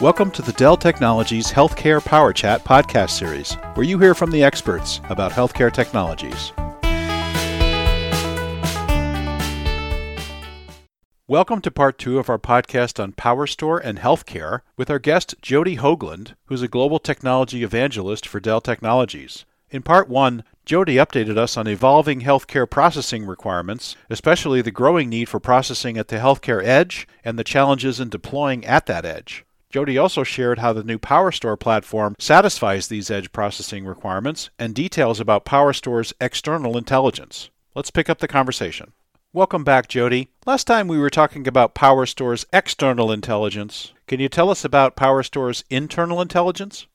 Welcome to the Dell Technologies Healthcare Power Chat podcast series, where you hear from the experts about healthcare technologies. Welcome to part two of our podcast on PowerStore and healthcare with our guest Jody Hoagland, who's a global technology evangelist for Dell Technologies. In part one, Jody updated us on evolving healthcare processing requirements, especially the growing need for processing at the healthcare edge and the challenges in deploying at that edge. Jody also shared how the new PowerStore platform satisfies these edge processing requirements and details about PowerStore's external intelligence. Let's pick up the conversation. Welcome back, Jody. Last time we were talking about PowerStore's external intelligence. Can you tell us about PowerStore's internal intelligence?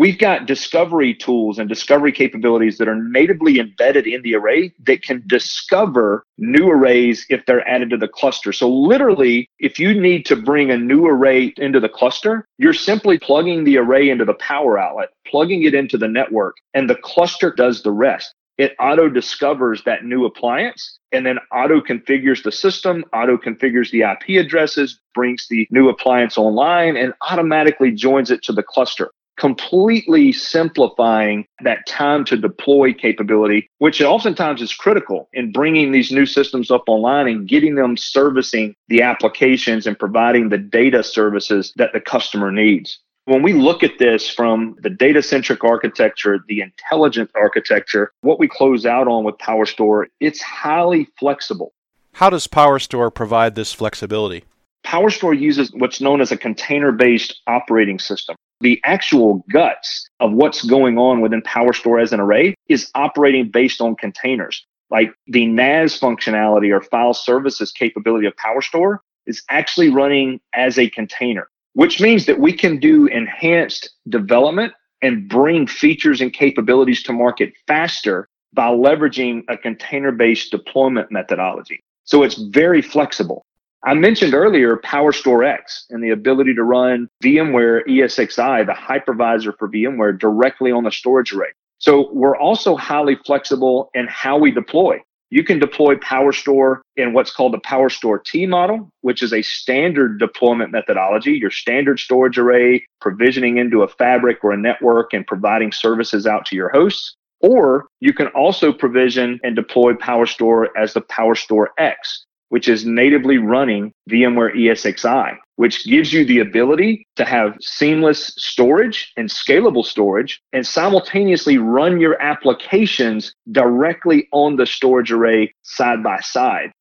We've got discovery tools and discovery capabilities that are natively embedded in the array that can discover new arrays if they're added to the cluster. So literally, if you need to bring a new array into the cluster, you're simply plugging the array into the power outlet, plugging it into the network, and the cluster does the rest. It auto discovers that new appliance and then auto configures the system, auto configures the IP addresses, brings the new appliance online, and automatically joins it to the cluster completely simplifying that time to deploy capability, which oftentimes is critical in bringing these new systems up online and getting them servicing the applications and providing the data services that the customer needs. When we look at this from the data centric architecture, the intelligent architecture, what we close out on with PowerStore, it's highly flexible. How does PowerStore provide this flexibility? PowerStore uses what's known as a container based operating system the actual guts of what's going on within PowerStore as an array is operating based on containers. Like the NAS functionality or file services capability of PowerStore is actually running as a container, which means that we can do enhanced development and bring features and capabilities to market faster by leveraging a container based deployment methodology. So it's very flexible. I mentioned earlier PowerStore X and the ability to run VMware ESXi, the hypervisor for VMware, directly on the storage array. So we're also highly flexible in how we deploy. You can deploy PowerStore in what's called the PowerStore T model, which is a standard deployment methodology, your standard storage array, provisioning into a fabric or a network and providing services out to your hosts. Or you can also provision and deploy PowerStore as the PowerStore X, which is natively running VMware ESXi, which gives you the ability to have seamless storage and scalable storage and simultaneously run your applications directly on the storage array side by side.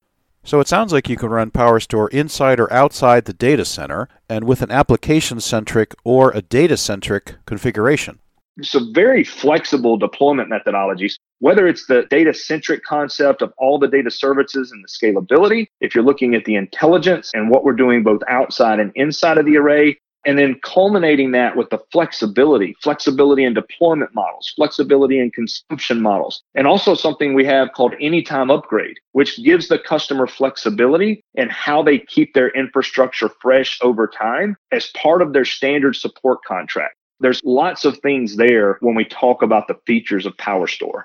So it sounds like you can run PowerStore inside or outside the data center and with an application centric or a data centric configuration some very flexible deployment methodologies, whether it's the data centric concept of all the data services and the scalability, if you're looking at the intelligence and what we're doing both outside and inside of the array, and then culminating that with the flexibility, flexibility in deployment models, flexibility in consumption models, and also something we have called anytime upgrade, which gives the customer flexibility in how they keep their infrastructure fresh over time as part of their standard support contract. There's lots of things there when we talk about the features of PowerStore.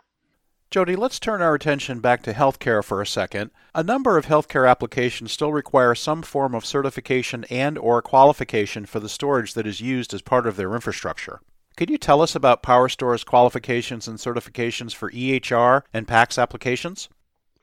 Jody, let's turn our attention back to healthcare for a second. A number of healthcare applications still require some form of certification and or qualification for the storage that is used as part of their infrastructure. Could you tell us about PowerStore's qualifications and certifications for EHR and PACS applications?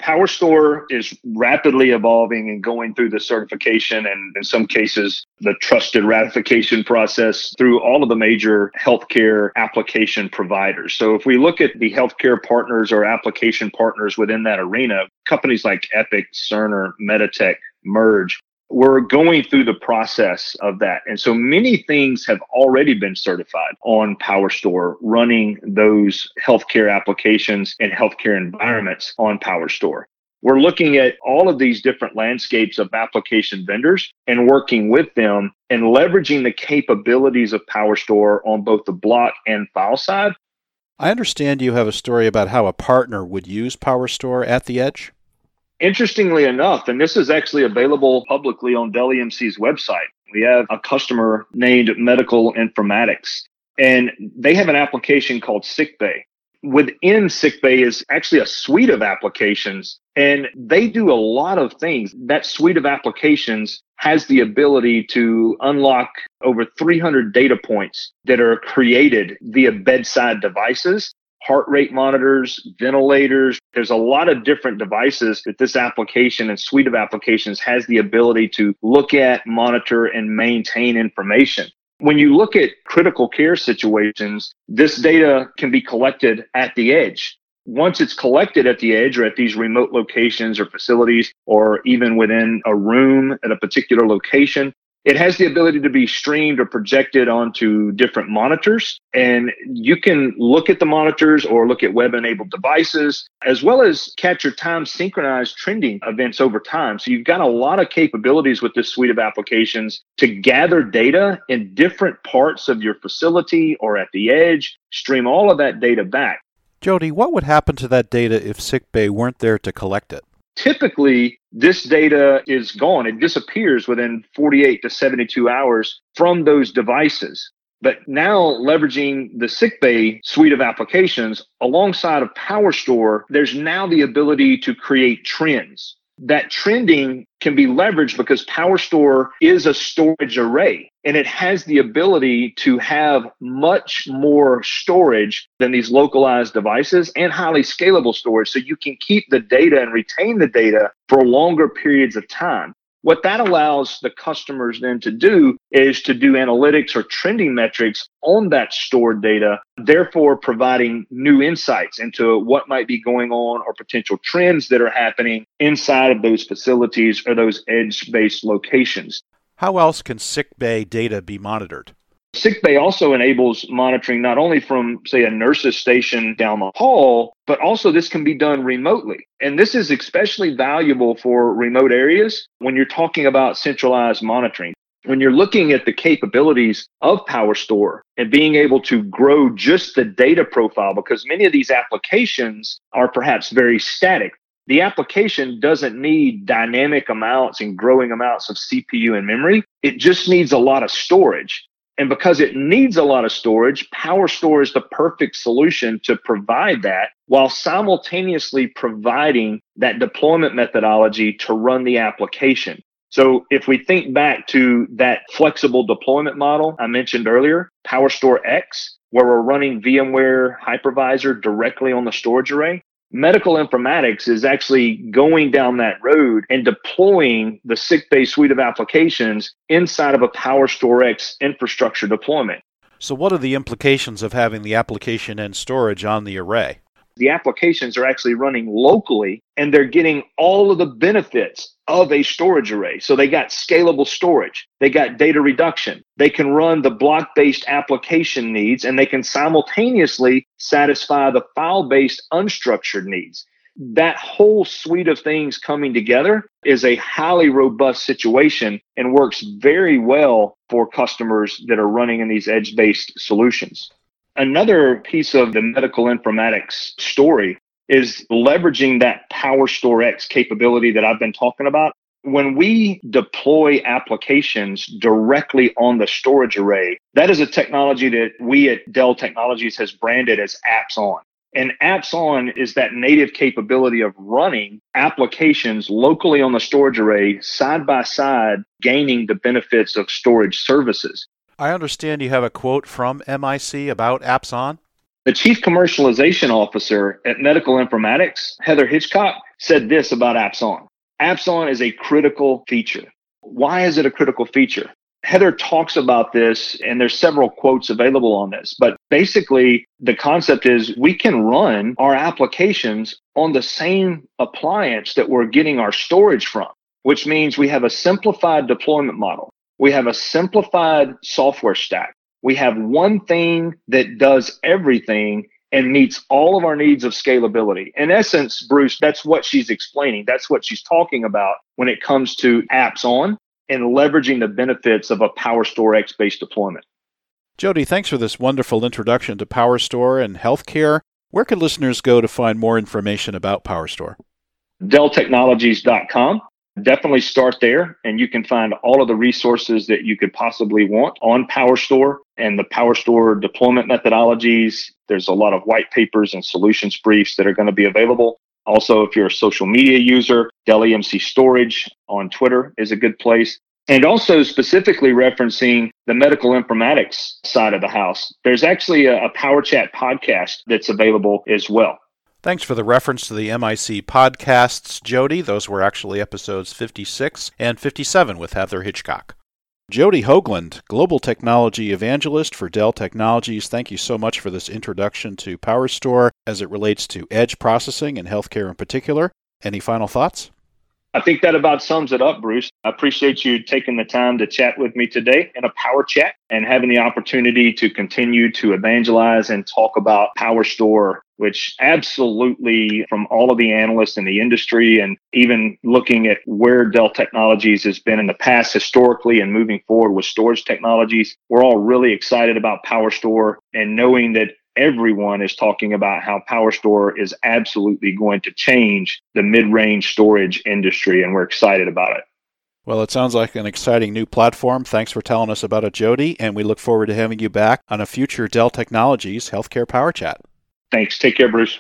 PowerStore is rapidly evolving and going through the certification and in some cases the trusted ratification process through all of the major healthcare application providers. So if we look at the healthcare partners or application partners within that arena, companies like Epic, Cerner, Meditech, Merge, we're going through the process of that. And so many things have already been certified on PowerStore, running those healthcare applications and healthcare environments on PowerStore. We're looking at all of these different landscapes of application vendors and working with them and leveraging the capabilities of PowerStore on both the block and file side. I understand you have a story about how a partner would use PowerStore at the edge. Interestingly enough, and this is actually available publicly on Dell EMC's website, we have a customer named Medical Informatics, and they have an application called SickBay. within SickBay is actually a suite of applications and they do a lot of things. That suite of applications has the ability to unlock over 300 data points that are created via bedside devices heart rate monitors, ventilators. There's a lot of different devices that this application and suite of applications has the ability to look at, monitor, and maintain information. When you look at critical care situations, this data can be collected at the edge. Once it's collected at the edge or at these remote locations or facilities, or even within a room at a particular location, it has the ability to be streamed or projected onto different monitors. And you can look at the monitors or look at web enabled devices, as well as capture time synchronized trending events over time. So you've got a lot of capabilities with this suite of applications to gather data in different parts of your facility or at the edge, stream all of that data back. Jody, what would happen to that data if SickBay weren't there to collect it? Typically, this data is gone. It disappears within 48 to 72 hours from those devices. But now leveraging the SickBay suite of applications alongside of PowerStore, there's now the ability to create trends that trending can be leveraged because PowerStore is a storage array and it has the ability to have much more storage than these localized devices and highly scalable storage. So you can keep the data and retain the data for longer periods of time. What that allows the customers then to do is to do analytics or trending metrics on that stored data, therefore providing new insights into what might be going on or potential trends that are happening inside of those facilities or those edge based locations. How else can SickBay data be monitored? SickBay also enables monitoring not only from, say, a nurse's station down the hall, but also this can be done remotely. And this is especially valuable for remote areas when you're talking about centralized monitoring. When you're looking at the capabilities of PowerStore and being able to grow just the data profile, because many of these applications are perhaps very static. The application doesn't need dynamic amounts and growing amounts of CPU and memory. It just needs a lot of storage. And because it needs a lot of storage, PowerStore is the perfect solution to provide that while simultaneously providing that deployment methodology to run the application. So if we think back to that flexible deployment model I mentioned earlier, PowerStore X, where we're running VMware hypervisor directly on the storage array, medical informatics is actually going down that road and deploying the SickBay suite of applications inside of a PowerStore X infrastructure deployment. So, what are the implications of having the application and storage on the array? The applications are actually running locally and they're getting all of the benefits of a storage array. So they got scalable storage, they got data reduction, they can run the block based application needs, and they can simultaneously satisfy the file based unstructured needs. That whole suite of things coming together is a highly robust situation and works very well for customers that are running in these edge based solutions. Another piece of the medical informatics story is leveraging that PowerStore X capability that I've been talking about. When we deploy applications directly on the storage array, that is a technology that we at Dell Technologies has branded as Apps On. And Apps On is that native capability of running applications locally on the storage array side by side, gaining the benefits of storage services. I understand you have a quote from MIC about Apps On. The chief commercialization officer at Medical Informatics, Heather Hitchcock, said this about Apps On. Apps On is a critical feature. Why is it a critical feature? Heather talks about this, and there's several quotes available on this. But basically, the concept is we can run our applications on the same appliance that we're getting our storage from, which means we have a simplified deployment model. We have a simplified software stack. We have one thing that does everything and meets all of our needs of scalability. In essence, Bruce, that's what she's explaining. That's what she's talking about when it comes to apps on and leveraging the benefits of a PowerStore X based deployment. Jody, thanks for this wonderful introduction to PowerStore and healthcare. Where can listeners go to find more information about PowerStore? DellTechnologies.com definitely start there and you can find all of the resources that you could possibly want on PowerStore and the PowerStore deployment methodologies, There's a lot of white papers and solutions briefs that are going to be available. Also, if you're a social media user, Dell EMC Storage on Twitter is a good place. And also specifically referencing the medical informatics side of the house. There's actually a, a Power Chat podcast that's available as well. Thanks for the reference to the MIC podcasts, Jody. Those were actually episodes 56 and 57 with Heather Hitchcock. Jody Hoagland, Global Technology Evangelist for Dell Technologies, thank you so much for this introduction to PowerStore as it relates to edge processing and healthcare in particular. Any final thoughts? I think that about sums it up, Bruce. I appreciate you taking the time to chat with me today in a power chat and having the opportunity to continue to evangelize and talk about PowerStore, which absolutely, from all of the analysts in the industry and even looking at where Dell Technologies has been in the past historically and moving forward with storage technologies, we're all really excited about PowerStore and knowing that everyone is talking about how PowerStore is absolutely going to change the mid-range storage industry, and we're excited about it. Well, it sounds like an exciting new platform. Thanks for telling us about it, Jody, and we look forward to having you back on a future Dell Technologies Healthcare Power Chat. Thanks. Take care, Bruce.